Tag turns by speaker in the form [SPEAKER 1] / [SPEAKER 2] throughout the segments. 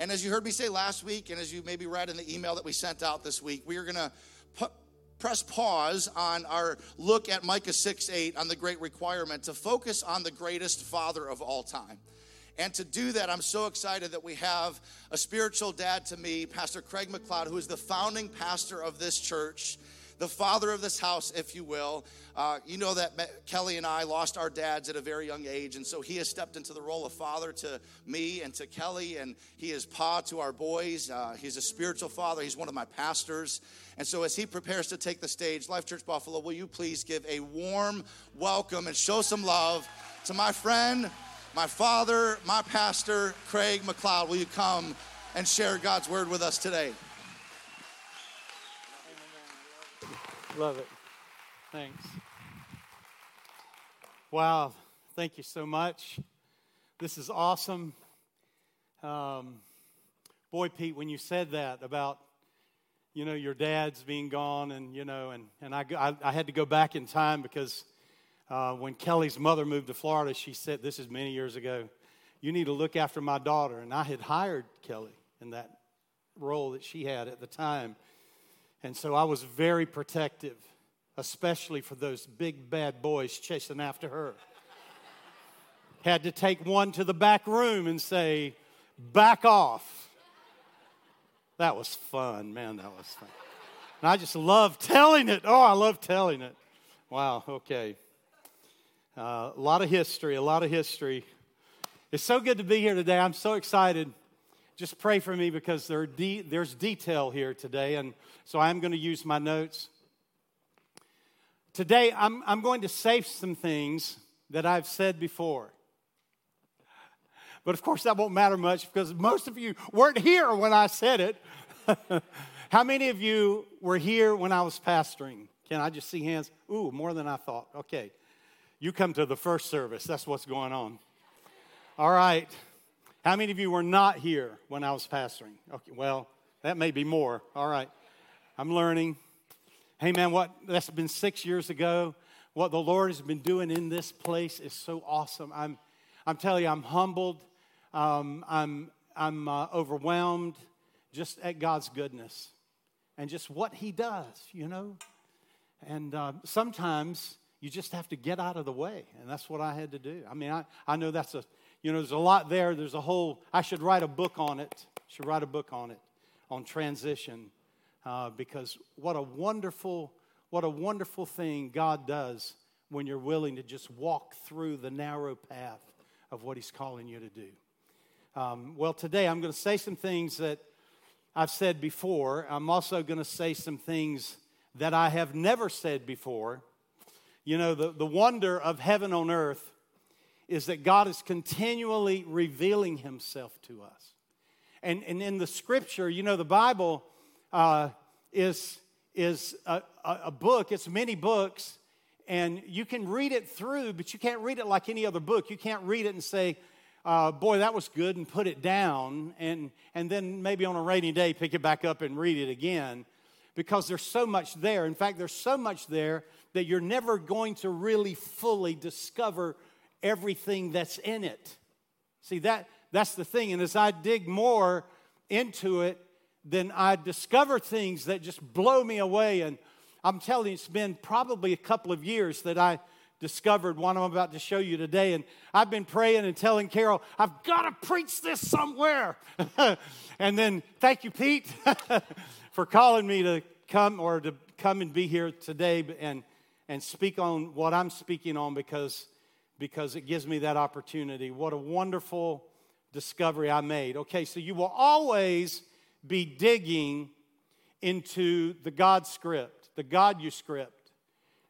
[SPEAKER 1] And as you heard me say last week, and as you maybe read in the email that we sent out this week, we are going to press pause on our look at Micah 6 8 on the great requirement to focus on the greatest father of all time. And to do that, I'm so excited that we have a spiritual dad to me, Pastor Craig McLeod, who is the founding pastor of this church the father of this house, if you will. Uh, you know that Kelly and I lost our dads at a very young age, and so he has stepped into the role of father to me and to Kelly, and he is pa to our boys. Uh, he's a spiritual father, he's one of my pastors. And so, as he prepares to take the stage, Life Church Buffalo, will you please give a warm welcome and show some love to my friend, my father, my pastor, Craig McLeod? Will you come and share God's word with us today?
[SPEAKER 2] Love it. Thanks. Wow. Thank you so much. This is awesome. Um, boy, Pete, when you said that about, you know, your dad's being gone, and, you know, and, and I, I, I had to go back in time because uh, when Kelly's mother moved to Florida, she said, this is many years ago, you need to look after my daughter. And I had hired Kelly in that role that she had at the time. And so I was very protective, especially for those big bad boys chasing after her. Had to take one to the back room and say, back off. That was fun, man, that was fun. And I just love telling it. Oh, I love telling it. Wow, okay. Uh, a lot of history, a lot of history. It's so good to be here today. I'm so excited just pray for me because there de- there's detail here today, and so I'm going to use my notes. Today, I'm, I'm going to say some things that I've said before. But of course, that won't matter much because most of you weren't here when I said it. How many of you were here when I was pastoring? Can I just see hands? Ooh, more than I thought. Okay. You come to the first service. That's what's going on. All right. How many of you were not here when I was pastoring? Okay, well, that may be more. All right. I'm learning. Hey, man, what? That's been six years ago. What the Lord has been doing in this place is so awesome. I'm, I'm telling you, I'm humbled. Um, I'm, I'm uh, overwhelmed just at God's goodness and just what He does, you know. And uh, sometimes you just have to get out of the way, and that's what I had to do. I mean, I, I know that's a you know, there's a lot there. There's a whole, I should write a book on it. I should write a book on it, on transition, uh, because what a wonderful, what a wonderful thing God does when you're willing to just walk through the narrow path of what He's calling you to do. Um, well, today I'm going to say some things that I've said before. I'm also going to say some things that I have never said before. You know, the, the wonder of heaven on earth is that God is continually revealing himself to us. And, and in the scripture, you know, the Bible uh, is, is a, a book, it's many books, and you can read it through, but you can't read it like any other book. You can't read it and say, uh, boy, that was good, and put it down, and, and then maybe on a rainy day pick it back up and read it again because there's so much there. In fact, there's so much there that you're never going to really fully discover everything that's in it. See, that, that's the thing. And as I dig more into it, then I discover things that just blow me away. And I'm telling you, it's been probably a couple of years that I discovered what I'm about to show you today. And I've been praying and telling Carol, I've got to preach this somewhere. and then thank you, Pete, for calling me to come or to come and be here today and, and speak on what I'm speaking on because because it gives me that opportunity. What a wonderful discovery I made. Okay, so you will always be digging into the God script, the Goduscript.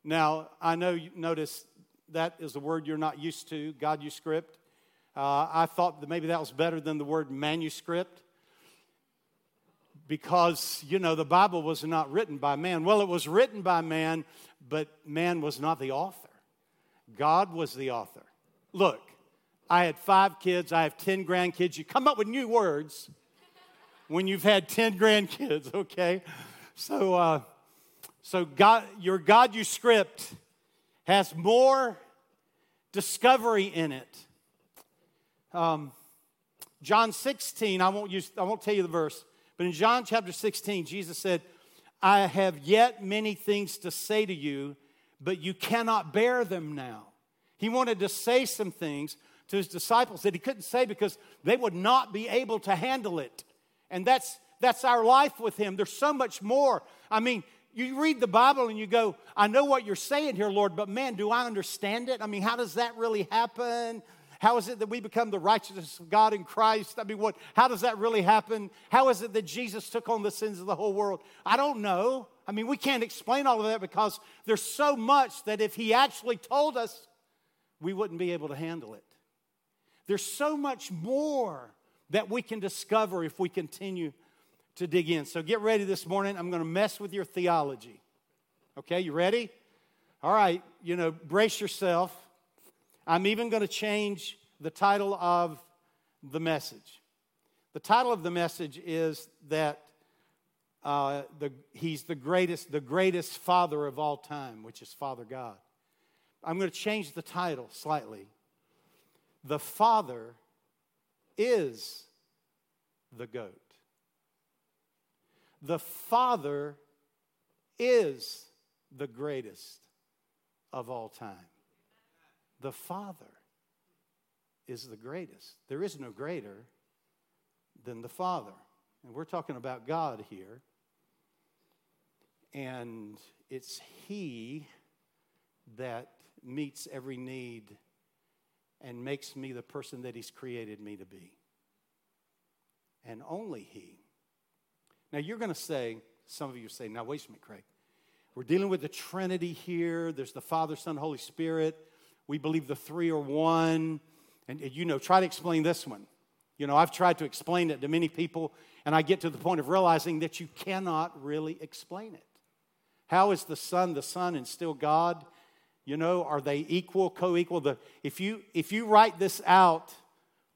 [SPEAKER 2] Now, I know you notice that is a word you're not used to, Goduscript. Uh, I thought that maybe that was better than the word manuscript because, you know, the Bible was not written by man. Well, it was written by man, but man was not the author. God was the author. Look, I had five kids, I have 10 grandkids. You come up with new words when you've had 10 grandkids, okay? So, uh, so God, your Goduscript has more discovery in it. Um, John 16, I won't use I won't tell you the verse, but in John chapter 16, Jesus said, I have yet many things to say to you, but you cannot bear them now. He wanted to say some things to his disciples that he couldn't say because they would not be able to handle it. And that's that's our life with him. There's so much more. I mean, you read the Bible and you go, I know what you're saying here, Lord, but man, do I understand it? I mean, how does that really happen? How is it that we become the righteousness of God in Christ? I mean, what, how does that really happen? How is it that Jesus took on the sins of the whole world? I don't know. I mean, we can't explain all of that because there's so much that if He actually told us, we wouldn't be able to handle it. There's so much more that we can discover if we continue to dig in. So get ready this morning. I'm going to mess with your theology. Okay, you ready? All right, you know, brace yourself. I'm even going to change the title of the message. The title of the message is that uh, the, he's the greatest, the greatest father of all time, which is Father God. I'm going to change the title slightly. The Father is the goat. The Father is the greatest of all time. The Father is the greatest. There is no greater than the Father. And we're talking about God here. And it's He that meets every need and makes me the person that He's created me to be. And only He. Now, you're going to say, some of you say, now, wait a minute, Craig. We're dealing with the Trinity here. There's the Father, Son, Holy Spirit. We believe the three are one. And, you know, try to explain this one. You know, I've tried to explain it to many people, and I get to the point of realizing that you cannot really explain it. How is the Son the Son and still God? You know, are they equal, co equal? The, if, you, if you write this out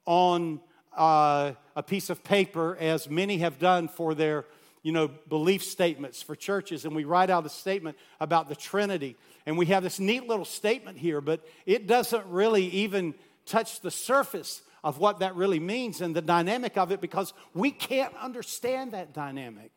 [SPEAKER 2] on uh, a piece of paper, as many have done for their you know, belief statements for churches, and we write out a statement about the Trinity. And we have this neat little statement here, but it doesn't really even touch the surface of what that really means and the dynamic of it because we can't understand that dynamic.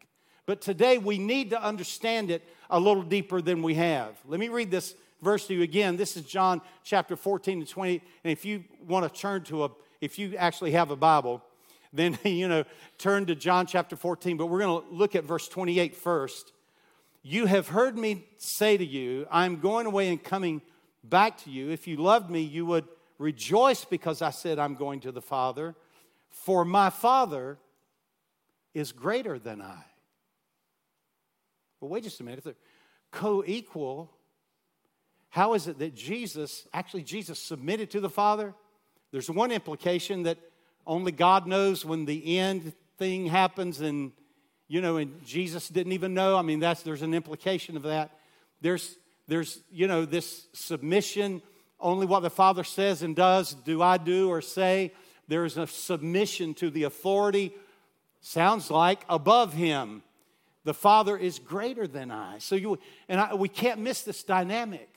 [SPEAKER 2] But today we need to understand it a little deeper than we have. Let me read this verse to you again. This is John chapter 14 to 20. And if you want to turn to a if you actually have a Bible, then, you know, turn to John chapter 14. But we're going to look at verse 28 first. You have heard me say to you, I'm going away and coming back to you. If you loved me, you would rejoice because I said, I'm going to the Father. For my Father is greater than I. But wait just a minute. If they're co equal, how is it that Jesus, actually, Jesus submitted to the Father? There's one implication that only God knows when the end thing happens and you know and Jesus didn't even know. I mean that's there's an implication of that. There's there's you know this submission only what the Father says and does do I do or say. There's a submission to the authority sounds like above him. The Father is greater than I. So you and I, we can't miss this dynamic.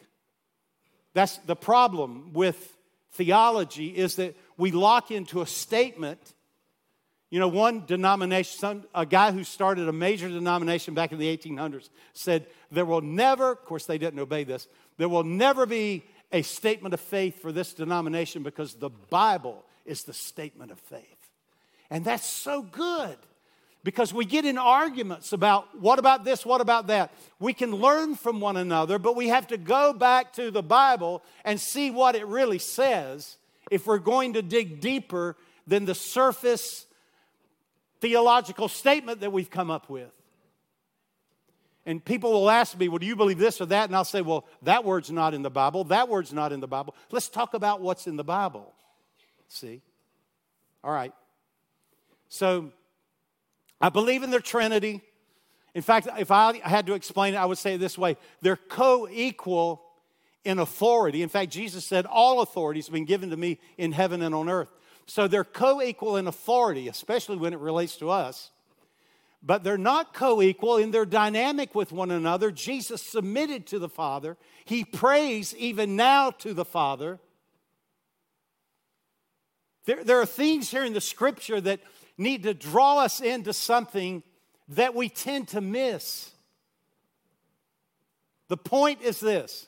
[SPEAKER 2] That's the problem with theology is that we lock into a statement. You know, one denomination, some, a guy who started a major denomination back in the 1800s said, There will never, of course, they didn't obey this, there will never be a statement of faith for this denomination because the Bible is the statement of faith. And that's so good because we get in arguments about what about this, what about that. We can learn from one another, but we have to go back to the Bible and see what it really says if we're going to dig deeper than the surface theological statement that we've come up with. And people will ask me, Well, do you believe this or that? And I'll say, Well, that word's not in the Bible. That word's not in the Bible. Let's talk about what's in the Bible. See? All right. So, I believe in the Trinity. In fact, if I had to explain it, I would say it this way they're co equal in authority. In fact, Jesus said, All authority has been given to me in heaven and on earth. So they're co equal in authority, especially when it relates to us. But they're not co equal in their dynamic with one another. Jesus submitted to the Father, He prays even now to the Father. There, there are things here in the scripture that need to draw us into something that we tend to miss. The point is this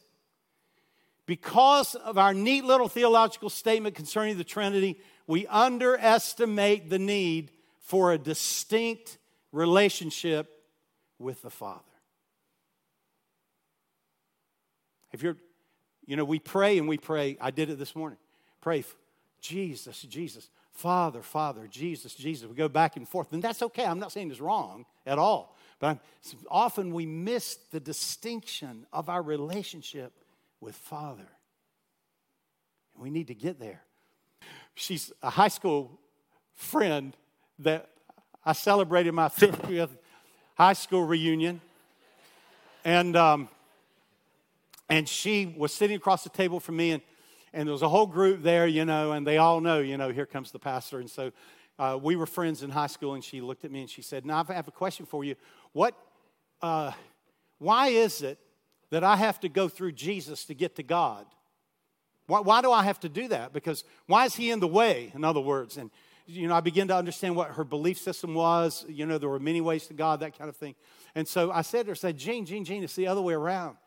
[SPEAKER 2] because of our neat little theological statement concerning the Trinity, we underestimate the need for a distinct relationship with the Father. If you're, you know, we pray and we pray, I did it this morning. Pray, Jesus, Jesus, Father, Father, Jesus, Jesus. We go back and forth, and that's okay. I'm not saying it's wrong at all. But I'm, often we miss the distinction of our relationship with Father. We need to get there. She's a high school friend that I celebrated my 50th high school reunion. And, um, and she was sitting across the table from me, and, and there was a whole group there, you know, and they all know, you know, here comes the pastor. And so uh, we were friends in high school, and she looked at me and she said, Now, I have a question for you. What, uh, why is it that I have to go through Jesus to get to God? Why, why do I have to do that? Because why is he in the way, in other words? And, you know, I began to understand what her belief system was. You know, there were many ways to God, that kind of thing. And so I said to her, I said, Jean, Jean, Jean, it's the other way around.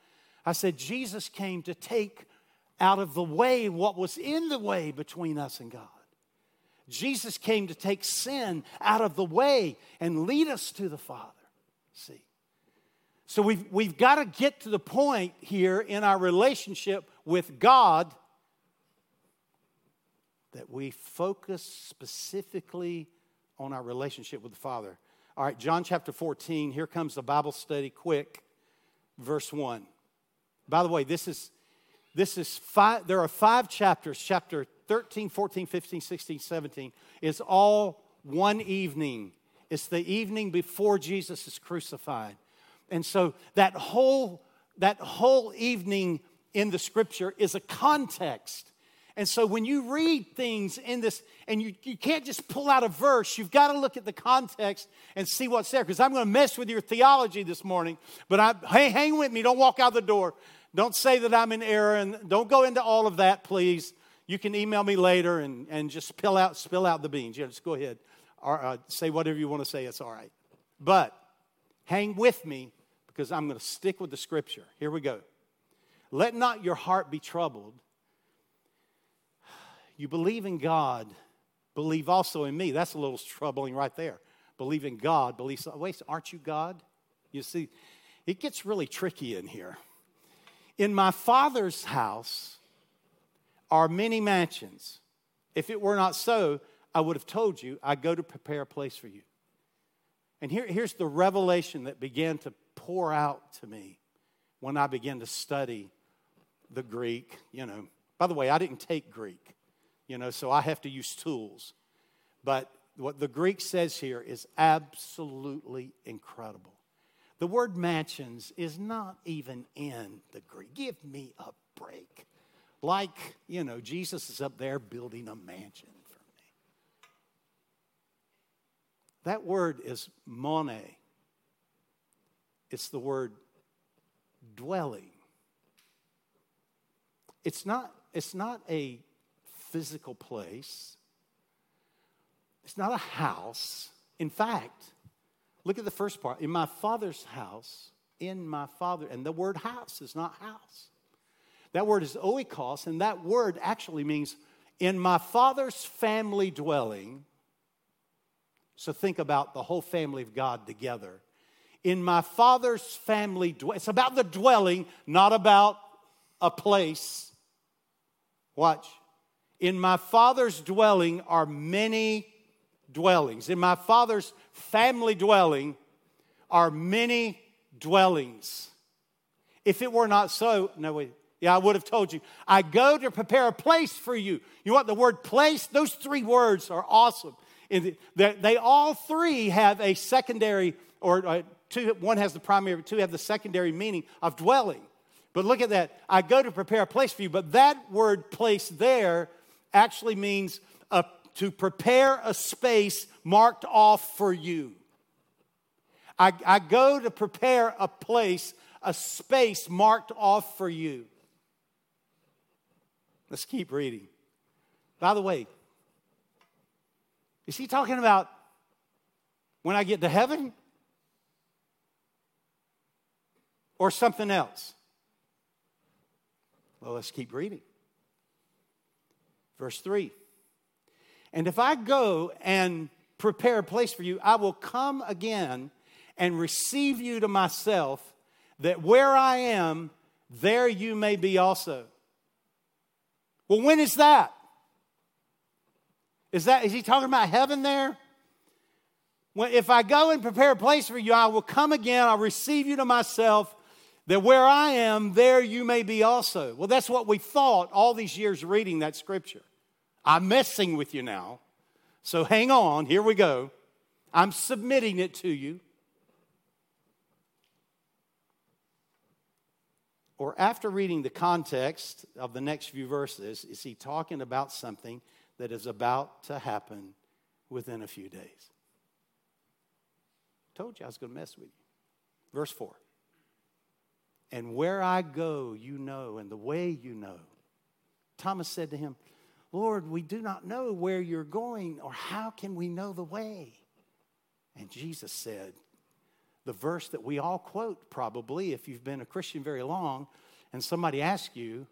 [SPEAKER 2] I said, Jesus came to take out of the way what was in the way between us and God. Jesus came to take sin out of the way and lead us to the Father. See? So we've, we've got to get to the point here in our relationship with God that we focus specifically on our relationship with the Father. All right, John chapter 14, here comes the Bible study quick, verse 1. By the way, this is this is five there are five chapters, chapter 13, 14, 15, 16, 17 is all one evening. It's the evening before Jesus is crucified. And so that whole that whole evening in the scripture is a context and so when you read things in this, and you, you can't just pull out a verse, you've got to look at the context and see what's there. Because I'm going to mess with your theology this morning. But I, hey, hang with me. Don't walk out the door. Don't say that I'm in error, and don't go into all of that, please. You can email me later and, and just spill out, spill out the beans. Yeah, just go ahead. Or, uh, say whatever you want to say. It's all right. But hang with me because I'm going to stick with the scripture. Here we go. Let not your heart be troubled you believe in God, believe also in me. That's a little troubling right there. Believe in God, believe. Wait, aren't you God? You see, it gets really tricky in here. In my Father's house are many mansions. If it were not so, I would have told you, I go to prepare a place for you. And here, here's the revelation that began to pour out to me when I began to study the Greek. You know, by the way, I didn't take Greek you know, so I have to use tools. But what the Greek says here is absolutely incredible. The word mansions is not even in the Greek. Give me a break. Like, you know, Jesus is up there building a mansion for me. That word is mone. It's the word dwelling. It's not, it's not a physical place. It's not a house. In fact, look at the first part. In my father's house, in my father, and the word house is not house. That word is oikos, and that word actually means in my father's family dwelling. So think about the whole family of God together. In my father's family, it's about the dwelling, not about a place. Watch. In my Father's dwelling are many dwellings. In my Father's family dwelling are many dwellings. If it were not so, no, wait. Yeah, I would have told you. I go to prepare a place for you. You want the word place? Those three words are awesome. They all three have a secondary, or two, one has the primary, two have the secondary meaning of dwelling. But look at that. I go to prepare a place for you. But that word place there actually means a, to prepare a space marked off for you. I, I go to prepare a place, a space marked off for you. Let's keep reading. By the way, Is he talking about when I get to heaven? Or something else? Well, let's keep reading. Verse 3 And if I go and prepare a place for you, I will come again and receive you to myself, that where I am, there you may be also. Well, when is that? Is that is he talking about heaven there? When, if I go and prepare a place for you, I will come again, I'll receive you to myself, that where I am, there you may be also. Well, that's what we thought all these years reading that scripture. I'm messing with you now. So hang on, here we go. I'm submitting it to you. Or after reading the context of the next few verses, is he talking about something that is about to happen within a few days? Told you I was going to mess with you. Verse 4. And where I go, you know, and the way you know. Thomas said to him, Lord, we do not know where you're going, or how can we know the way? And Jesus said, the verse that we all quote probably if you've been a Christian very long, and somebody asks you,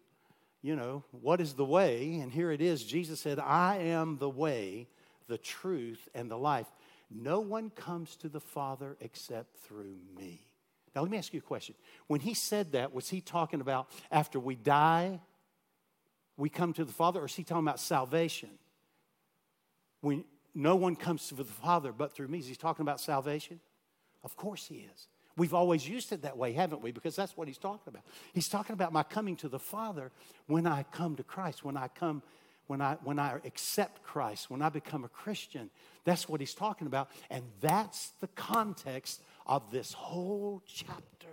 [SPEAKER 2] you know, what is the way? And here it is Jesus said, I am the way, the truth, and the life. No one comes to the Father except through me. Now, let me ask you a question. When he said that, was he talking about after we die, we come to the Father, or is he talking about salvation? When no one comes to the Father but through me, is he talking about salvation? Of course he is. We've always used it that way, haven't we? Because that's what he's talking about. He's talking about my coming to the Father when I come to Christ, when I come, when I when I accept Christ, when I become a Christian. That's what he's talking about. And that's the context of this whole chapter.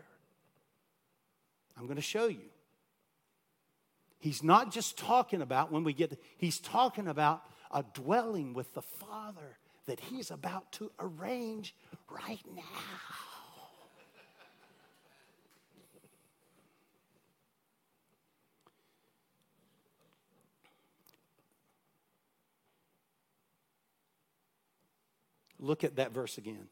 [SPEAKER 2] I'm going to show you. He's not just talking about when we get, he's talking about a dwelling with the Father that he's about to arrange right now. Look at that verse again.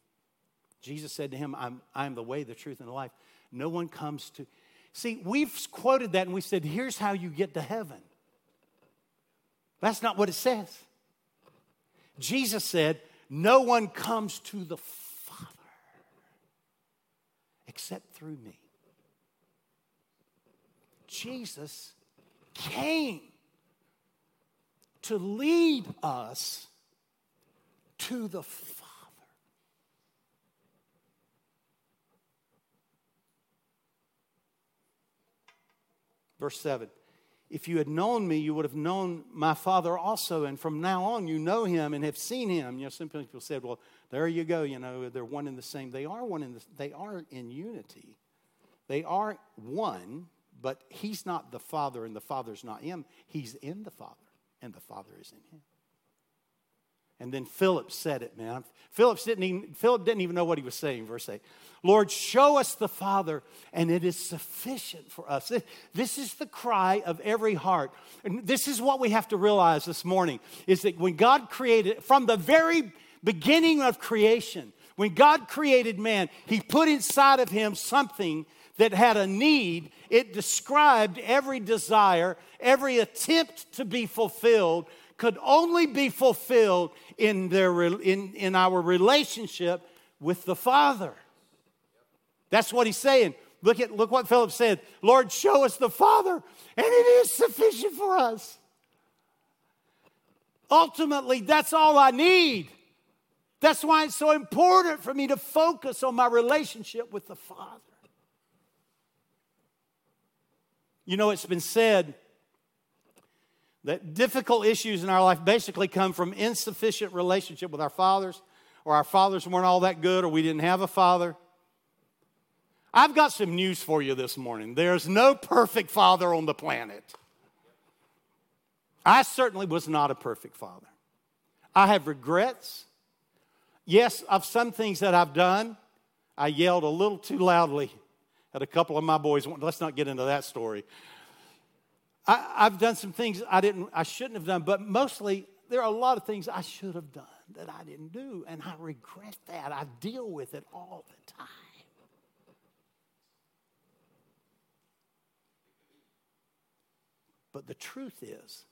[SPEAKER 2] Jesus said to him, I'm, I'm the way, the truth, and the life. No one comes to. See, we've quoted that and we said, here's how you get to heaven. That's not what it says. Jesus said, no one comes to the Father except through me. Jesus came to lead us to the Father. Verse 7 If you had known me, you would have known my Father also, and from now on you know him and have seen him. You know, some people said, well, there you go, you know, they're one and the same. They are one in the, they are in unity. They are one, but he's not the Father and the Father's not him. He's in the Father, and the Father is in him. And then Philip said it, man. Philip didn't, even, Philip didn't even know what he was saying, verse 8. Lord, show us the Father, and it is sufficient for us. This is the cry of every heart. And this is what we have to realize this morning is that when God created, from the very beginning of creation, when God created man, he put inside of him something that had a need. It described every desire, every attempt to be fulfilled could only be fulfilled in, their, in, in our relationship with the Father. That's what he's saying. Look at look what Philip said. Lord, show us the Father, and it is sufficient for us. Ultimately, that's all I need. That's why it's so important for me to focus on my relationship with the Father. You know, it's been said that difficult issues in our life basically come from insufficient relationship with our fathers, or our fathers weren't all that good, or we didn't have a father. I've got some news for you this morning. There's no perfect father on the planet. I certainly was not a perfect father. I have regrets. Yes, of some things that I've done. I yelled a little too loudly at a couple of my boys. Let's not get into that story. I, have done some things I didn't, I shouldn't have done, but mostly there are a lot of things I should have done. that I didn't do. And I regret that. I deal with it all the time. But the truth is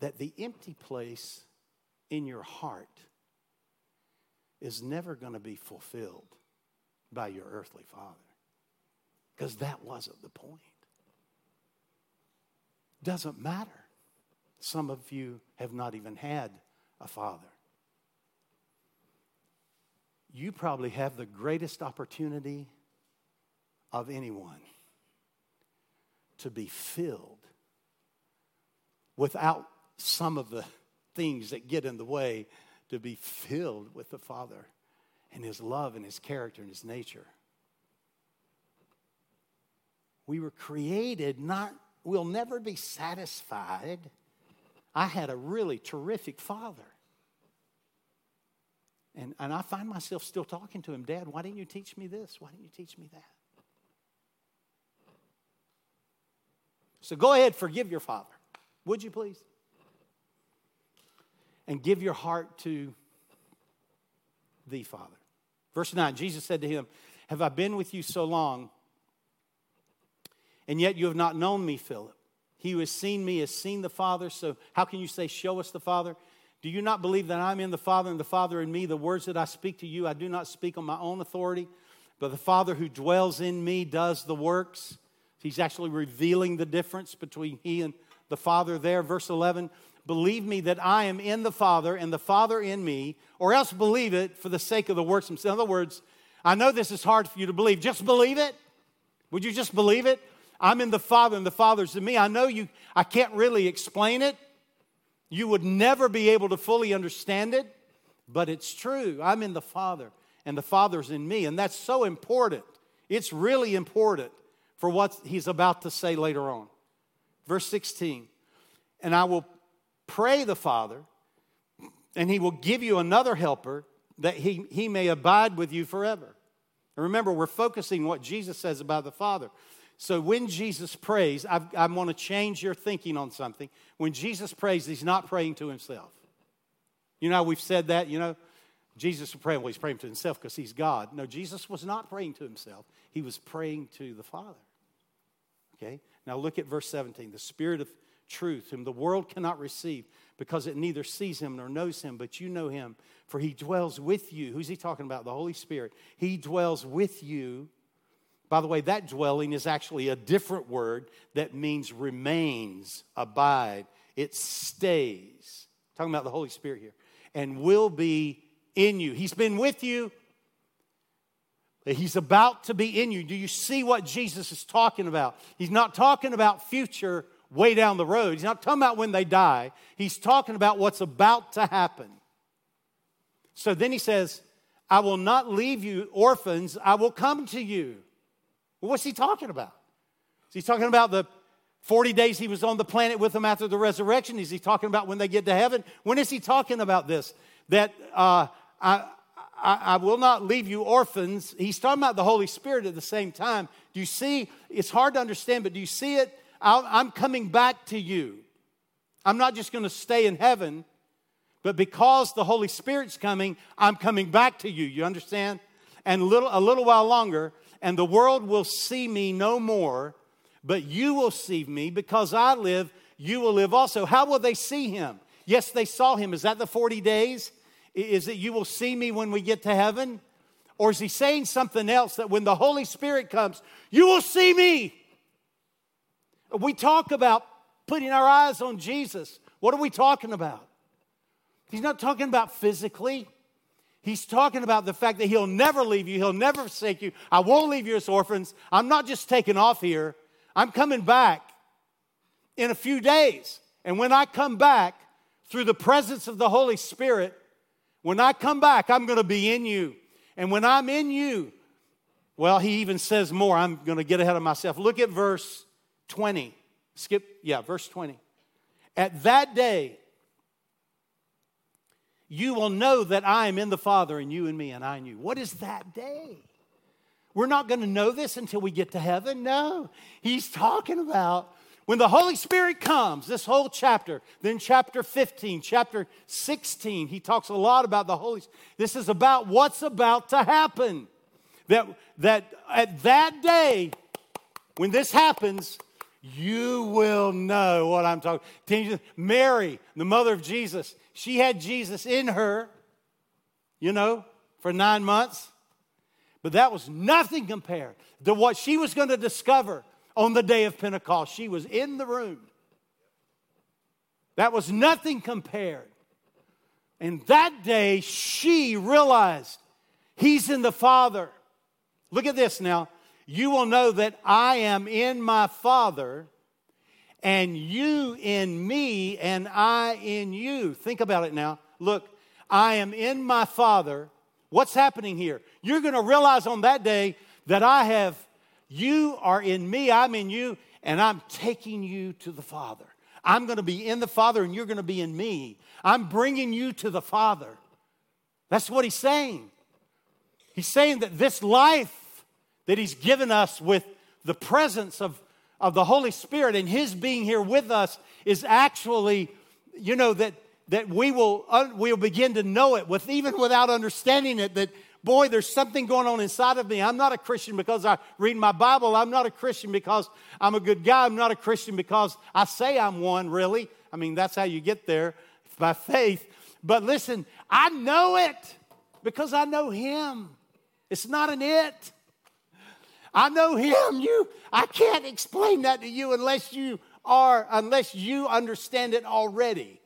[SPEAKER 2] that the empty place in your heart is never going to be fulfilled by your earthly father because that wasn't the point. Doesn't matter. Some of you have not even had a father. You probably have the greatest opportunity of anyone to be filled without some of the things that get in the way to be filled with the Father and His love and His character and His nature. We were created not, we'll never be satisfied. I had a really terrific father. And, and I find myself still talking to him, Dad, why didn't you teach me this? Why didn't you teach me that? So go ahead, forgive your father. Would you please? And give your heart to the Father. Verse 9 Jesus said to him, Have I been with you so long, and yet you have not known me, Philip? He who has seen me has seen the Father, so how can you say, Show us the Father? Do you not believe that I'm in the Father and the Father in me? The words that I speak to you, I do not speak on my own authority, but the Father who dwells in me does the works. He's actually revealing the difference between he and the Father there. Verse 11 Believe me that I am in the Father and the Father in me, or else believe it for the sake of the works In other words, I know this is hard for you to believe. Just believe it. Would you just believe it? I'm in the Father and the Father's in me. I know you, I can't really explain it. You would never be able to fully understand it, but it's true. I'm in the Father and the Father's in me. And that's so important. It's really important for what he's about to say later on. Verse 16, and I will pray the Father, and he will give you another helper that he, he may abide with you forever. And remember, we're focusing what Jesus says about the Father. So when Jesus prays, I, want to change your thinking on something. When Jesus prays, he's not praying to himself. You know, how we've said that, you know, Jesus was praying, well, he's praying to himself because he's God. No, Jesus was not praying to himself, he was praying to the Father. Okay? Now look at verse 17. The Spirit of truth, whom the world cannot receive because it neither sees him nor knows him, but you know him, for he dwells with you. Who's he talking about? The Holy Spirit. He dwells with you. By the way, that dwelling is actually a different word that means remains, abide, it stays. Talking about the Holy Spirit here. And will be in you. He's been with you. He's about to be in you. Do you see what Jesus is talking about? He's not talking about future way down the road. He's not talking about when they die. He's talking about what's about to happen. So then he says, I will not leave you orphans, I will come to you. Well, what's he talking about? Is he talking about the 40 days he was on the planet with them after the resurrection? Is he talking about when they get to heaven? When is he talking about this? That uh, I, I, I, will not leave you orphans. He's talking about the Holy Spirit at the same time. Do you see? It's hard to understand, but do you see it? I'm coming back to you. I'm not just going to stay in heaven, but because the Holy Spirit's coming, I'm coming back to you. You understand? And little, a little while longer, and the world will see me no more, but you will see me because I live, you will live also. How will they see him? Yes, they saw him. Is that the 40 days? Is it you will see me when we get to heaven? Or is he saying something else that when the Holy Spirit comes, you will see me? We talk about putting our eyes on Jesus. What are we talking about? He's not talking about physically. He's talking about the fact that He'll never leave you, He'll never forsake you. I won't leave you as orphans. I'm not just taking off here, I'm coming back in a few days. And when I come back, through the presence of the Holy Spirit, when I come back, I'm going to be in you. And when I'm in you, well, he even says more. I'm going to get ahead of myself. Look at verse 20. Skip, yeah, verse 20. At that day, you will know that I am in the Father and you in me and I in you. What is that day? We're not going to know this until we get to heaven. No. He's talking about When the Holy Spirit comes, this whole chapter, then chapter 15, chapter 16, he talks a lot about the Holy This is about what's about to happen. That, that at that day, when this happens, you will know what I'm talking. Mary, the mother of Jesus, she had Jesus in her, you know, for nine months. But that was nothing compared to what she was going to discover on the day of Pentecost. She was in the room. That was nothing compared. And that day, she realized he's in the Father. Look at this now. You will know that I am in my Father, and you in me, and I in you. Think about it now. Look, I am in my Father. What's happening here? You're going to realize on that day that I have you are in me, I'm in you, and I'm taking you to the Father. I'm going to be in the Father, and you're going to be in me. I'm bringing you to the Father. That's what he's saying. He's saying that this life that he's given us with the presence of, of the Holy Spirit and his being here with us is actually, you know, that, that we will, we'll begin to know it with even without understanding it, that boy, there's something going on inside of me. I'm not a Christian because I read my Bible. I'm not a Christian because I'm a good guy. I'm not a Christian because I say I'm one, really. I mean, that's how you get there by faith. But listen, I know it because I know Him. It's not an it. I know Him. You, I can't explain that to you unless you are, unless you understand it already.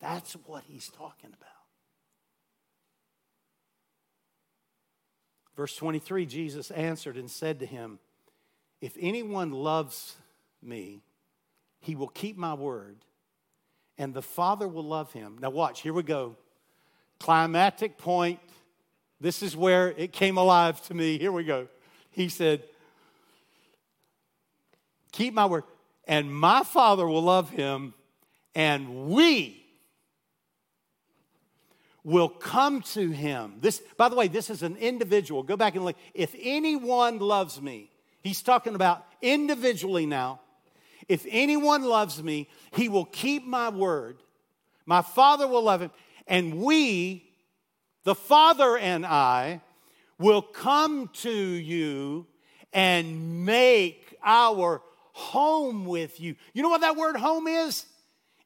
[SPEAKER 2] That's what he's talking about. Verse 23 Jesus answered and said to him, If anyone loves me, he will keep my word, and the Father will love him. Now, watch, here we go. Climatic point. This is where it came alive to me. Here we go. He said, Keep my word, and my Father will love him, and we will come to him. This, by the way, this is an individual. Go back and look. If anyone loves me, he's talking about individually now. If anyone loves me, he will keep my word. My Father will love him. And we, the Father and I, will come to you and make our home with you. You know what that word home is?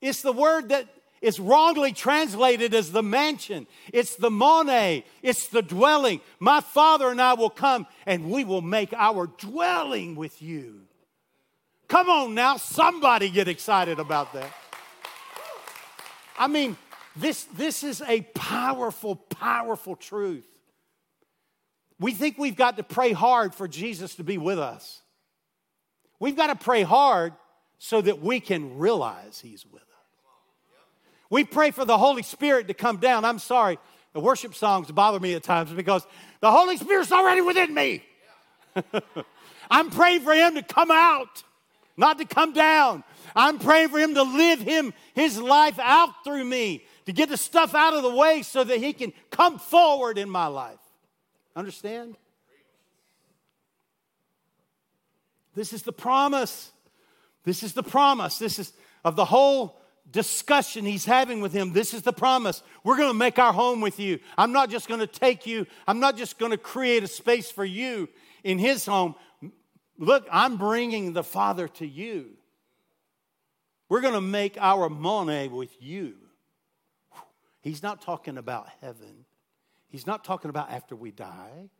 [SPEAKER 2] It's the word that is wrongly translated as the mansion. It's the mone. It's the dwelling. My Father and I will come and we will make our dwelling with you. Come on now, somebody get excited about that. I mean, this, this is a powerful, powerful truth. We think we've got to pray hard for Jesus to be with us. We've got to pray hard so that we can realize He's with us. We pray for the Holy Spirit to come down. I'm sorry, the worship songs bother me at times because the Holy Spirit's already within me. I'm praying for Him to come out, not to come down. I'm praying for Him to live Him, His life out through me, to get the stuff out of the way so that He can come forward in my life. Understand? This is the promise. This is the promise. This is of the whole discussion he's having with him. This is the promise. We're going to make our home with you. I'm not just going to take you, I'm not just going to create a space for you in his home. Look, I'm bringing the Father to you. We're going to make our mone with you. He's not talking about heaven. He's not talking about after we die.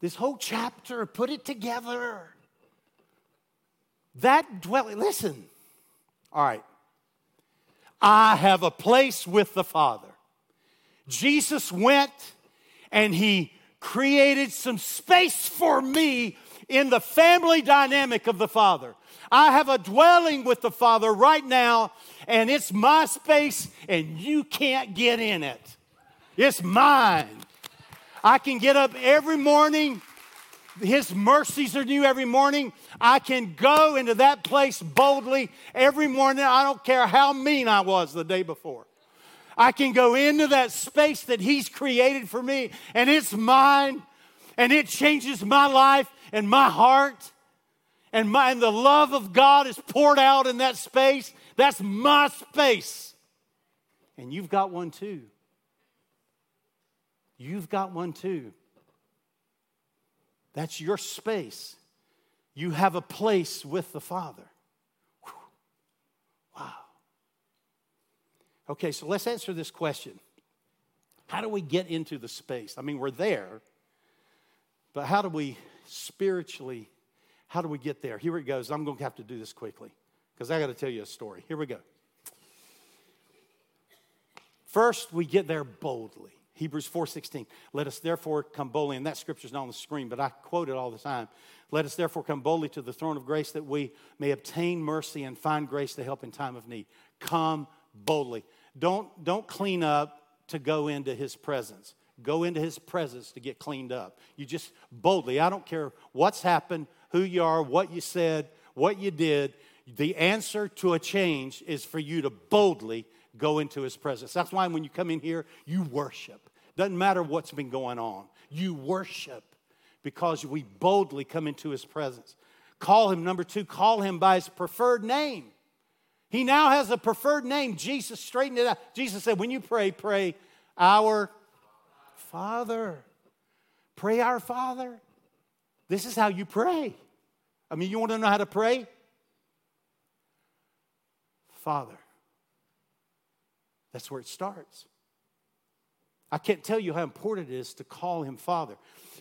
[SPEAKER 2] This whole chapter, put it together. That dwelling, listen. All right. I have a place with the Father. Jesus went and he created some space for me in the family dynamic of the Father. I have a dwelling with the Father right now, and it's my space, and you can't get in it. It's mine. I can get up every morning his mercies are new every morning. I can go into that place boldly every morning. I don't care how mean I was the day before. I can go into that space that He's created for me, and it's mine. and it changes my life and my heart. And, my, and the love of God is poured out in that space. That's my space. And you've got one too. You've got one too. That's your space. You have a place with the Father. Wow. Okay, so let's answer this question How do we get into the space? I mean, we're there, but how do we spiritually, how do we get there? Here it goes. I'm going to have to do this quickly because I got to tell you a story. Here we go. First, we get there boldly. Hebrews 4:16. Let us therefore come boldly, and that scripture's not on the screen, but I quote it all the time. Let us therefore come boldly to the throne of grace that we may obtain mercy and find grace to help in time of need. Come boldly. Don't, don't clean up to go into his presence. Go into his presence to get cleaned up. You just boldly, I don't care what's happened, who you are, what you said, what you did. The answer to a change is for you to boldly go into his presence. That's why when you come in here, you worship. Doesn't matter what's been going on, you worship because we boldly come into his presence. Call him, number two, call him by his preferred name. He now has a preferred name. Jesus straightened it out. Jesus said, when you pray, pray, Our Father. Pray, Our Father. This is how you pray. I mean, you want to know how to pray? Father. That's where it starts. I can't tell you how important it is to call him Father.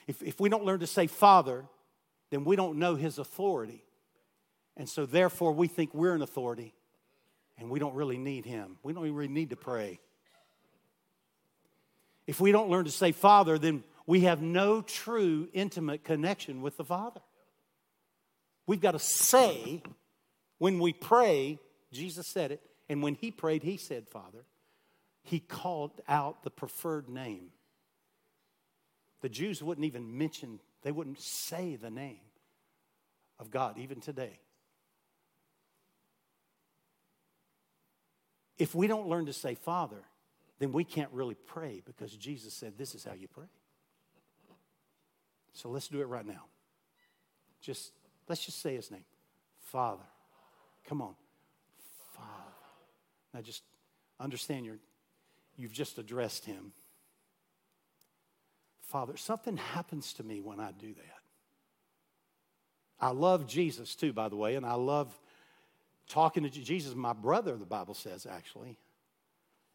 [SPEAKER 2] If, if we don't learn to say Father, then we don't know his authority. And so, therefore, we think we're an authority and we don't really need him. We don't even really need to pray. If we don't learn to say Father, then we have no true intimate connection with the Father. We've got to say when we pray, Jesus said it, and when he prayed, he said, Father. He called out the preferred name. The Jews wouldn't even mention, they wouldn't say the name of God even today. If we don't learn to say Father, then we can't really pray because Jesus said this is how you pray. So let's do it right now. Just let's just say his name. Father. Come on. Father. Now just understand you're, you've just addressed him. Father, something happens to me when I do that. I love Jesus too, by the way, and I love talking to Jesus, my brother, the Bible says, actually.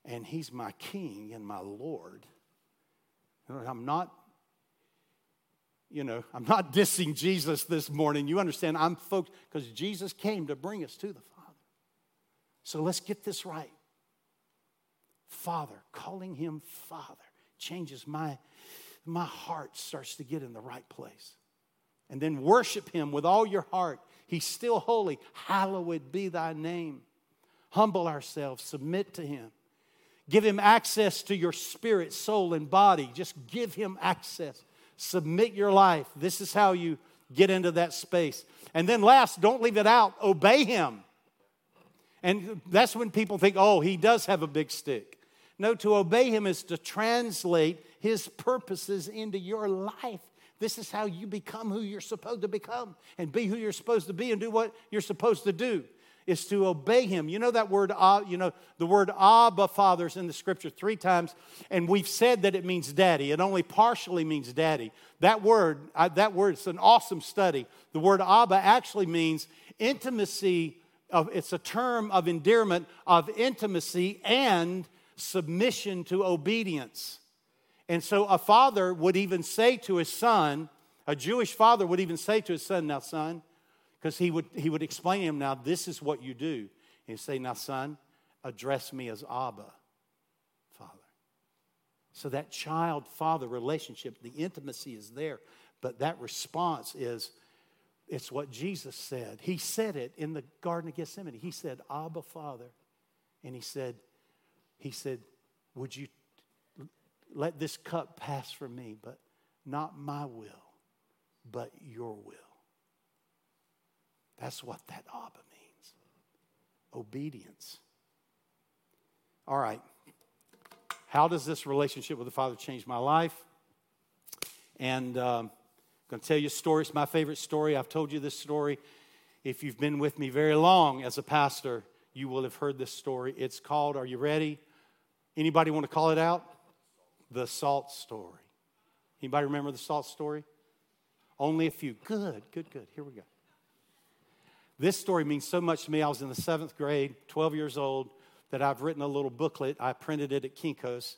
[SPEAKER 2] And he's my king and my Lord. I'm not, you know, I'm not dissing Jesus this morning. You understand, I'm folks, because Jesus came to bring us to the Father. So let's get this right. Father, calling him Father changes my, my heart starts to get in the right place. And then worship him with all your heart He's still holy. Hallowed be thy name. Humble ourselves, submit to him. Give him access to your spirit, soul, and body. Just give him access. Submit your life. This is how you get into that space. And then, last, don't leave it out. Obey him. And that's when people think, oh, he does have a big stick. No, to obey him is to translate his purposes into your life. This is how you become who you're supposed to become and be who you're supposed to be and do what you're supposed to do is to obey him. You know that word, uh, you know, the word Abba Father's in the scripture three times, and we've said that it means daddy. It only partially means daddy. That word, uh, that word, it's an awesome study. The word Abba actually means intimacy. Of, it's a term of endearment of intimacy and submission to obedience. And so a father would even say to his son, a Jewish father would even say to his son, Now, son, because he would, he would explain to him, Now, this is what you do. And he'd say, Now, son, address me as Abba, father. So that child father relationship, the intimacy is there. But that response is, it's what Jesus said. He said it in the Garden of Gethsemane. He said, Abba, Father. And he said, He said, Would you let this cup pass from me, but not my will, but your will. That's what that Abba means obedience. All right. How does this relationship with the Father change my life? And um, I'm going to tell you a story. It's my favorite story. I've told you this story. If you've been with me very long as a pastor, you will have heard this story. It's called, are you ready? Anybody want to call it out? The salt story. Anybody remember the salt story? Only a few. Good, good, good. Here we go. This story means so much to me. I was in the seventh grade, 12 years old, that I've written a little booklet. I printed it at Kinko's,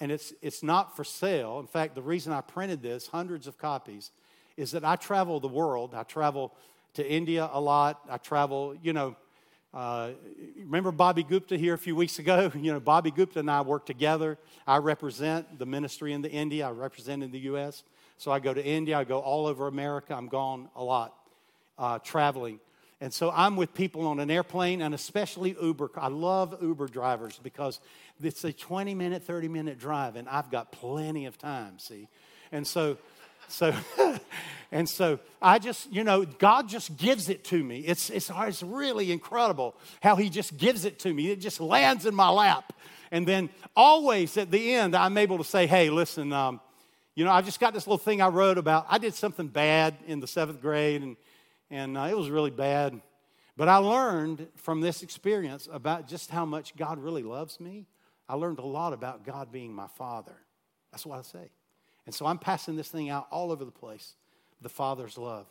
[SPEAKER 2] and it's, it's not for sale. In fact, the reason I printed this, hundreds of copies, is that I travel the world. I travel to India a lot. I travel, you know, uh, remember Bobby Gupta here a few weeks ago? You know, Bobby Gupta and I work together. I represent the ministry in the India. I represent in the U.S. So I go to India. I go all over America. I'm gone a lot, uh, traveling. And so I'm with people on an airplane and especially Uber. I love Uber drivers because it's a 20 minute, 30 minute drive, and I've got plenty of time, see? And so, so, and so I just, you know, God just gives it to me. It's, it's, it's really incredible how He just gives it to me. It just lands in my lap. And then always at the end, I'm able to say, hey, listen, um, you know, I've just got this little thing I wrote about. I did something bad in the seventh grade, and and uh, it was really bad. But I learned from this experience about just how much God really loves me. I learned a lot about God being my Father. That's what I say. And so I'm passing this thing out all over the place the Father's love.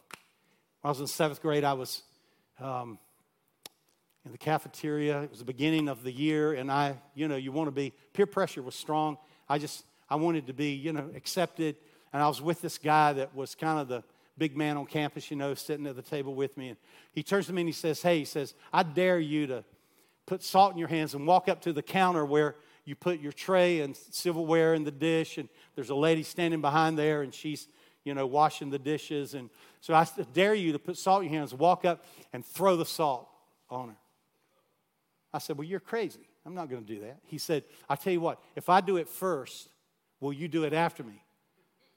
[SPEAKER 2] When I was in seventh grade, I was um, in the cafeteria. It was the beginning of the year, and I, you know, you want to be, peer pressure was strong. I just, I wanted to be, you know, accepted. And I was with this guy that was kind of the big man on campus, you know, sitting at the table with me. And he turns to me and he says, Hey, he says, I dare you to put salt in your hands and walk up to the counter where you put your tray and silverware in the dish. And there's a lady standing behind there and she's, you know, washing the dishes. And so I dare you to put salt in your hands, walk up and throw the salt on her. I said, Well, you're crazy. I'm not going to do that. He said, I tell you what, if I do it first, will you do it after me?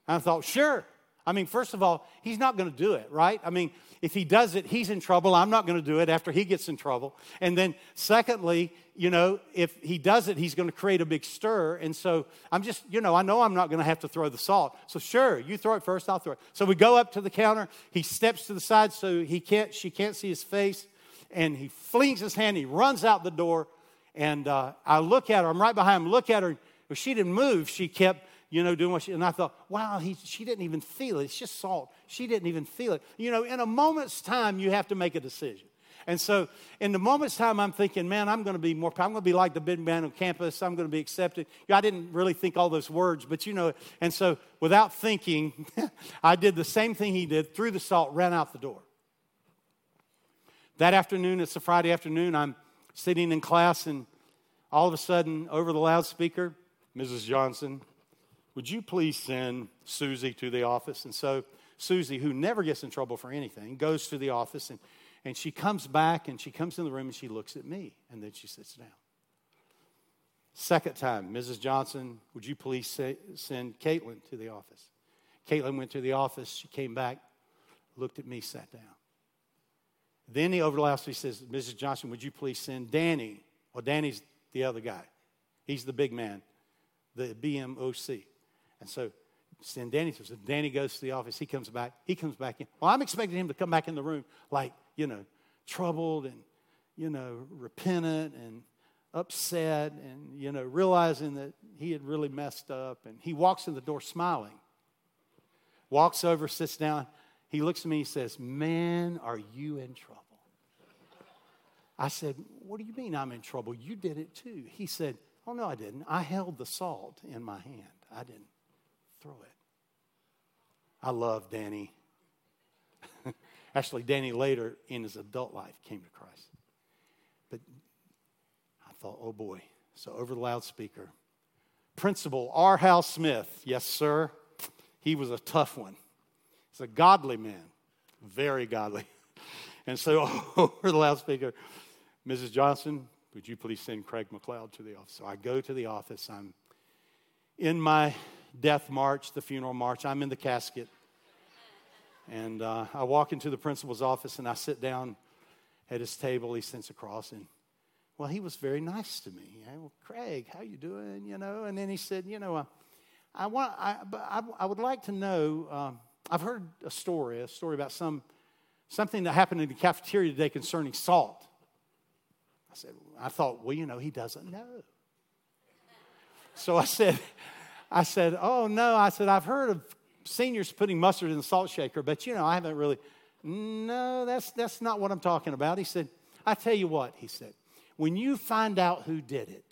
[SPEAKER 2] I thought, Sure. I mean, first of all, he's not going to do it, right? I mean, if he does it, he's in trouble. I'm not going to do it after he gets in trouble. And then, secondly, you know, if he does it, he's going to create a big stir. And so I'm just, you know, I know I'm not going to have to throw the salt. So sure, you throw it first, I'll throw it. So we go up to the counter. He steps to the side so he can't, she can't see his face. And he flings his hand. He runs out the door. And uh, I look at her. I'm right behind him. Look at her. She didn't move. She kept you know, doing what she, and I thought, wow, he, she didn't even feel it. It's just salt. She didn't even feel it. You know, in a moment's time, you have to make a decision. And so, in the moment's time, I'm thinking, man, I'm going to be more, I'm going to be like the big man on campus. I'm going to be accepted. I didn't really think all those words, but you know, and so without thinking, I did the same thing he did, threw the salt, ran out the door. That afternoon, it's a Friday afternoon, I'm sitting in class, and all of a sudden, over the loudspeaker, Mrs. Johnson, would you please send Susie to the office? And so Susie, who never gets in trouble for anything, goes to the office and, and she comes back and she comes in the room and she looks at me and then she sits down. Second time, Mrs. Johnson, would you please say, send Caitlin to the office? Caitlin went to the office. She came back, looked at me, sat down. Then he over the last he says, Mrs. Johnson, would you please send Danny? Well, Danny's the other guy. He's the big man, the BMOC. And so then Danny says, so Danny goes to the office. He comes back. He comes back in. Well, I'm expecting him to come back in the room like, you know, troubled and, you know, repentant and upset and, you know, realizing that he had really messed up. And he walks in the door smiling. Walks over, sits down. He looks at me. He says, Man, are you in trouble? I said, What do you mean I'm in trouble? You did it too. He said, Oh, no, I didn't. I held the salt in my hand. I didn't throw it. I love Danny. Actually, Danny later in his adult life came to Christ. But I thought, oh boy. So over the loudspeaker, Principal R. Hal Smith, yes, sir. He was a tough one. He's a godly man, very godly. And so over the loudspeaker, Mrs. Johnson, would you please send Craig McLeod to the office? So I go to the office. I'm in my death march, the funeral march. I'm in the casket. And uh, I walk into the principal's office and I sit down at his table. He sends across and, well, he was very nice to me. well, Craig, how you doing? You know, and then he said, you know, uh, I, want, I, I, I would like to know. Um, I've heard a story, a story about some something that happened in the cafeteria today concerning salt. I said, I thought, well, you know, he doesn't know. So I said, I said, oh no. I said, I've heard of seniors putting mustard in the salt shaker, but you know, I haven't really. No, that's that's not what I'm talking about. He said, I tell you what, he said, when you find out who did it,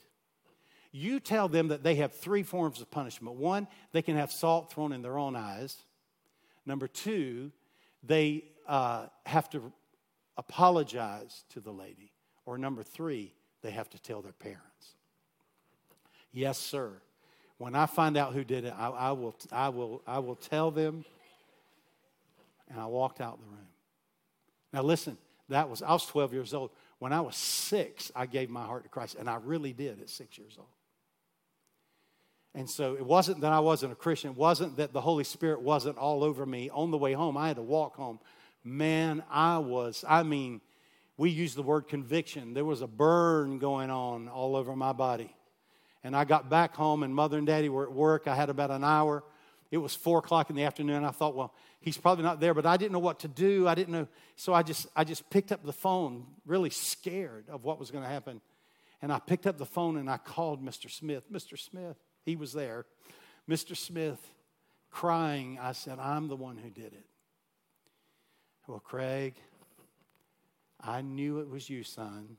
[SPEAKER 2] you tell them that they have three forms of punishment. One, they can have salt thrown in their own eyes. Number two, they uh, have to apologize to the lady. Or number three, they have to tell their parents. Yes, sir. When I find out who did it, I, I, will, I, will, I will tell them. And I walked out the room. Now, listen, that was, I was 12 years old. When I was six, I gave my heart to Christ, and I really did at six years old. And so it wasn't that I wasn't a Christian. It wasn't that the Holy Spirit wasn't all over me on the way home. I had to walk home. Man, I was, I mean, we use the word conviction. There was a burn going on all over my body. And I got back home, and mother and daddy were at work. I had about an hour. It was four o'clock in the afternoon. I thought, well, he's probably not there, but I didn't know what to do. I didn't know. So I just, I just picked up the phone, really scared of what was going to happen. And I picked up the phone and I called Mr. Smith. Mr. Smith, he was there. Mr. Smith, crying, I said, I'm the one who did it. Well, Craig, I knew it was you, son.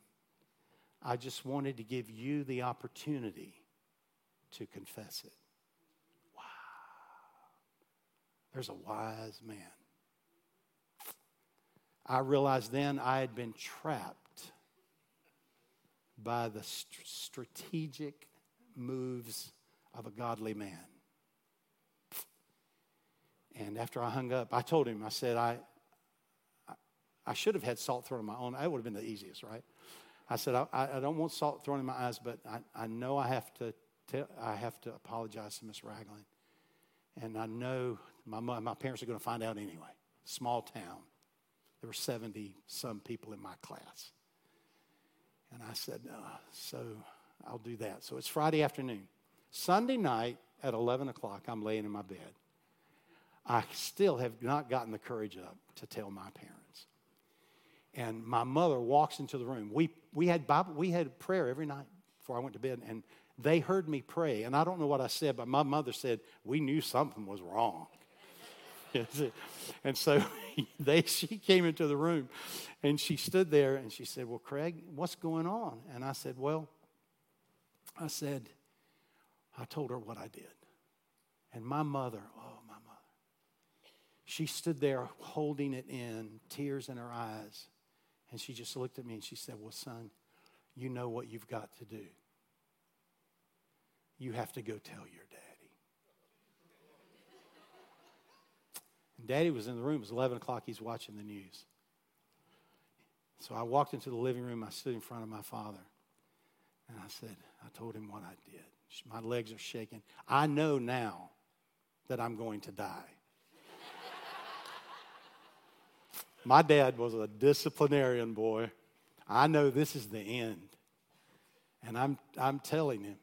[SPEAKER 2] I just wanted to give you the opportunity to confess it. Wow. There's a wise man. I realized then I had been trapped by the st- strategic moves of a godly man. And after I hung up, I told him, I said, I, I, I should have had salt thrown on my own. That would have been the easiest, right? I said, I, I don't want salt thrown in my eyes, but I, I know I have to tell, I have to apologize to Miss Ragland. And I know my, my parents are going to find out anyway. Small town. There were 70 some people in my class. And I said, uh, so I'll do that. So it's Friday afternoon. Sunday night at 11 o'clock, I'm laying in my bed. I still have not gotten the courage up to tell my parents. And my mother walks into the room. We, we, had Bible, we had prayer every night before I went to bed, and they heard me pray. And I don't know what I said, but my mother said, We knew something was wrong. and so they, she came into the room and she stood there and she said, Well, Craig, what's going on? And I said, Well, I said, I told her what I did. And my mother, oh, my mother, she stood there holding it in, tears in her eyes. And she just looked at me and she said, Well, son, you know what you've got to do. You have to go tell your daddy. And daddy was in the room. It was 11 o'clock. He's watching the news. So I walked into the living room. I stood in front of my father. And I said, I told him what I did. My legs are shaking. I know now that I'm going to die. My dad was a disciplinarian boy. I know this is the end. And I'm, I'm telling him.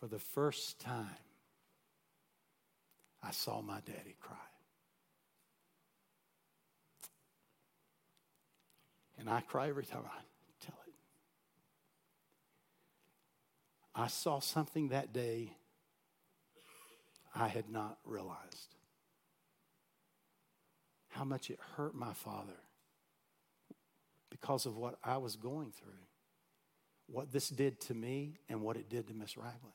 [SPEAKER 2] For the first time, I saw my daddy cry. And I cry every time I tell it. I saw something that day I had not realized. How much it hurt my father because of what I was going through, what this did to me, and what it did to Miss Ragland.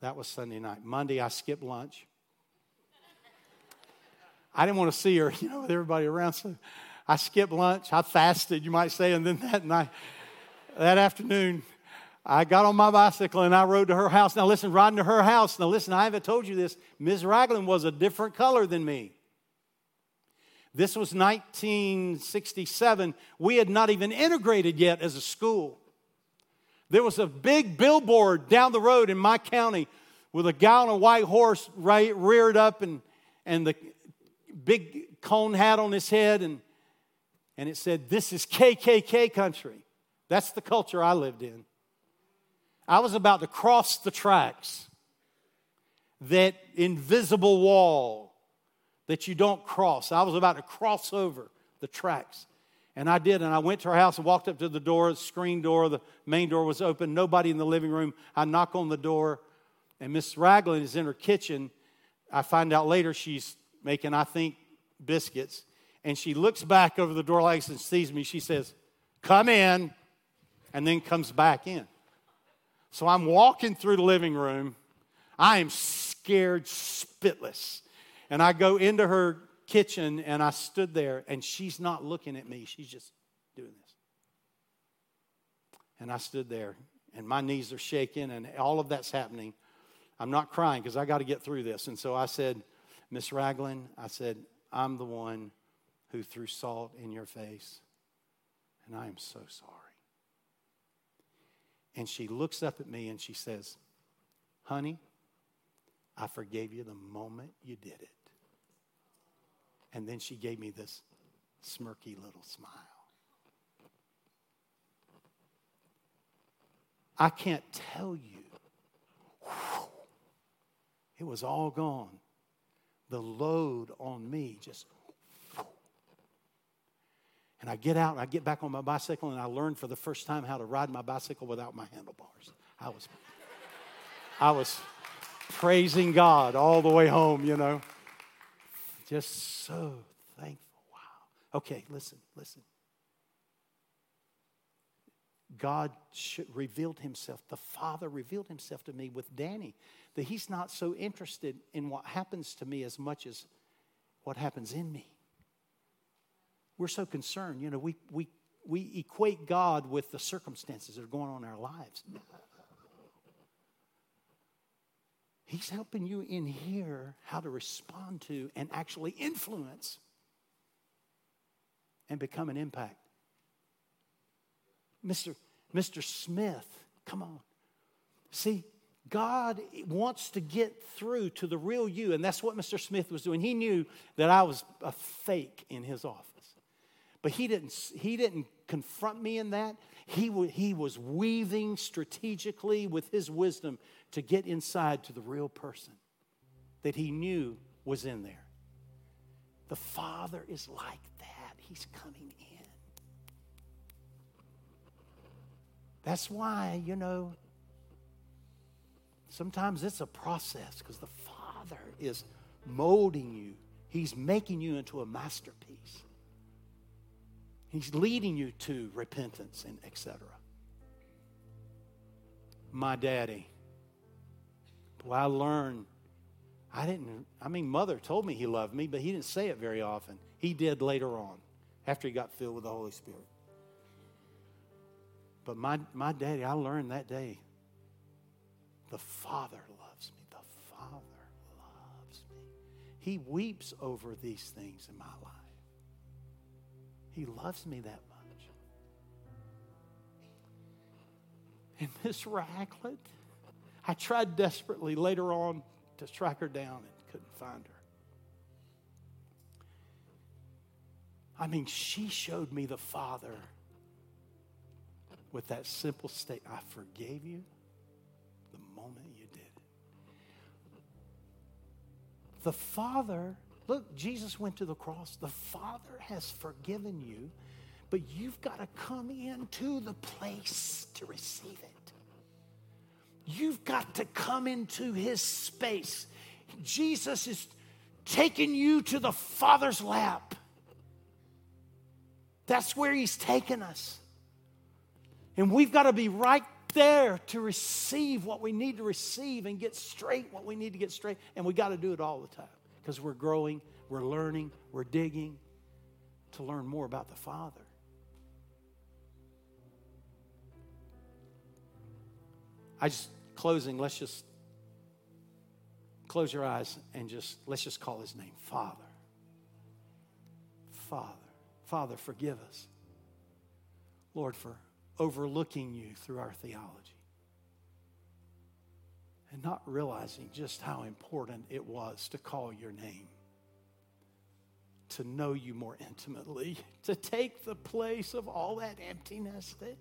[SPEAKER 2] That was Sunday night. Monday, I skipped lunch. I didn't want to see her, you know, with everybody around. So I skipped lunch. I fasted, you might say. And then that night, that afternoon, I got on my bicycle and I rode to her house. Now, listen, riding to her house. Now, listen, I haven't told you this. Ms. Ragland was a different color than me. This was 1967. We had not even integrated yet as a school. There was a big billboard down the road in my county with a guy on a white horse right, reared up, and, and the, big cone hat on his head, and, and it said, This is KKK country. That's the culture I lived in. I was about to cross the tracks, that invisible wall that you don't cross. I was about to cross over the tracks. And I did, and I went to her house and walked up to the door, the screen door, the main door was open, nobody in the living room. I knock on the door, and Miss Ragland is in her kitchen. I find out later she's making, I think, biscuits. And she looks back over the door like and sees me. She says, Come in, and then comes back in. So I'm walking through the living room. I am scared spitless. And I go into her kitchen and I stood there, and she's not looking at me. She's just doing this. And I stood there, and my knees are shaking, and all of that's happening. I'm not crying because I got to get through this. And so I said, Miss Ragland, I said, I'm the one who threw salt in your face, and I am so sorry. And she looks up at me and she says, Honey, I forgave you the moment you did it. And then she gave me this smirky little smile. I can't tell you. It was all gone. The load on me just. And I get out and I get back on my bicycle and I learned for the first time how to ride my bicycle without my handlebars. I was, I was praising God all the way home, you know. Just so thankful. Wow. Okay, listen, listen. God revealed himself, the Father revealed himself to me with Danny, that he's not so interested in what happens to me as much as what happens in me. We're so concerned, you know, we, we, we equate God with the circumstances that are going on in our lives. He's helping you in here how to respond to and actually influence and become an impact. Mr. Mr. Smith, come on. See, God wants to get through to the real you, and that's what Mr. Smith was doing. He knew that I was a fake in his office. But he didn't, he didn't confront me in that. He, w- he was weaving strategically with his wisdom to get inside to the real person that he knew was in there. The Father is like that. He's coming in. That's why, you know, sometimes it's a process because the Father is molding you, He's making you into a masterpiece. He's leading you to repentance and etc. My daddy. Well, I learned, I didn't, I mean, mother told me he loved me, but he didn't say it very often. He did later on, after he got filled with the Holy Spirit. But my, my daddy, I learned that day, the Father loves me. The Father loves me. He weeps over these things in my life. He loves me that much. And Miss Ragland, I tried desperately later on to track her down and couldn't find her. I mean, she showed me the Father with that simple statement I forgave you the moment you did it. The Father Look, Jesus went to the cross. The Father has forgiven you, but you've got to come into the place to receive it. You've got to come into his space. Jesus is taking you to the Father's lap. That's where he's taken us. And we've got to be right there to receive what we need to receive and get straight what we need to get straight. And we got to do it all the time because we're growing, we're learning, we're digging to learn more about the Father. I just, closing, let's just close your eyes and just, let's just call his name Father. Father. Father, forgive us. Lord, for overlooking you through our theology and not realizing just how important it was to call your name. to know you more intimately, to take the place of all that emptiness that,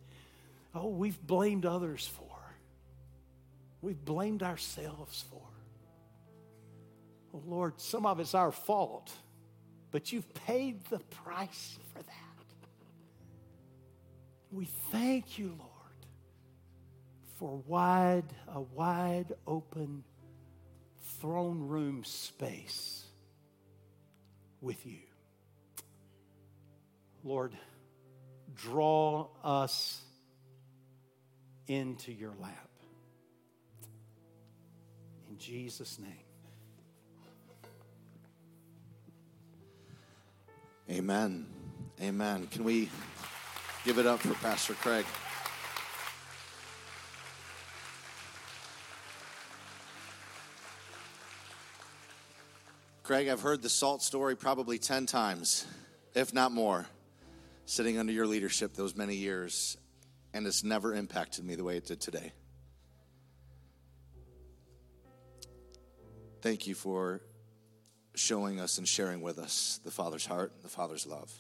[SPEAKER 2] oh, we've blamed others for. We've blamed ourselves for. Oh, Lord, some of it's our fault, but you've paid the price for that. We thank you, Lord, for wide, a wide open throne room space with you. Lord, draw us into your lap. In Jesus' name.
[SPEAKER 1] Amen. Amen. Can we give it up for Pastor Craig? Craig, I've heard the salt story probably 10 times, if not more, sitting under your leadership those many years, and it's never impacted me the way it did today. Thank you for showing us and sharing with us the Father's heart, and the Father's love.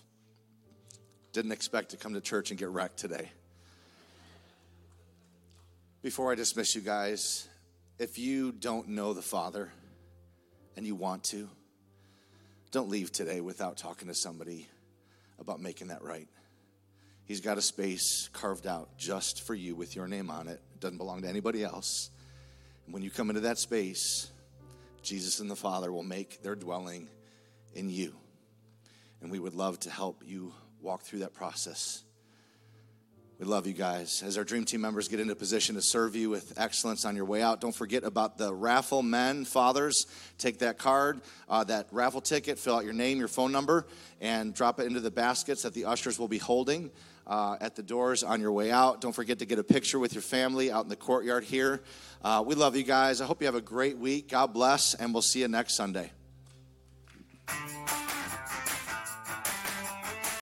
[SPEAKER 1] Didn't expect to come to church and get wrecked today. Before I dismiss you guys, if you don't know the Father and you want to, don't leave today without talking to somebody about making that right. He's got a space carved out just for you with your name on it. It doesn't belong to anybody else. And when you come into that space, Jesus and the Father will make their dwelling in you. And we would love to help you walk through that process. We love you guys. As our dream team members get into position to serve you with excellence on your way out, don't forget about the raffle men, fathers. Take that card, uh, that raffle ticket, fill out your name, your phone number, and drop it into the baskets that the ushers will be holding uh, at the doors on your way out. Don't forget to get a picture with your family out in the courtyard here. Uh, we love you guys. I hope you have a great week. God bless, and we'll see you next Sunday.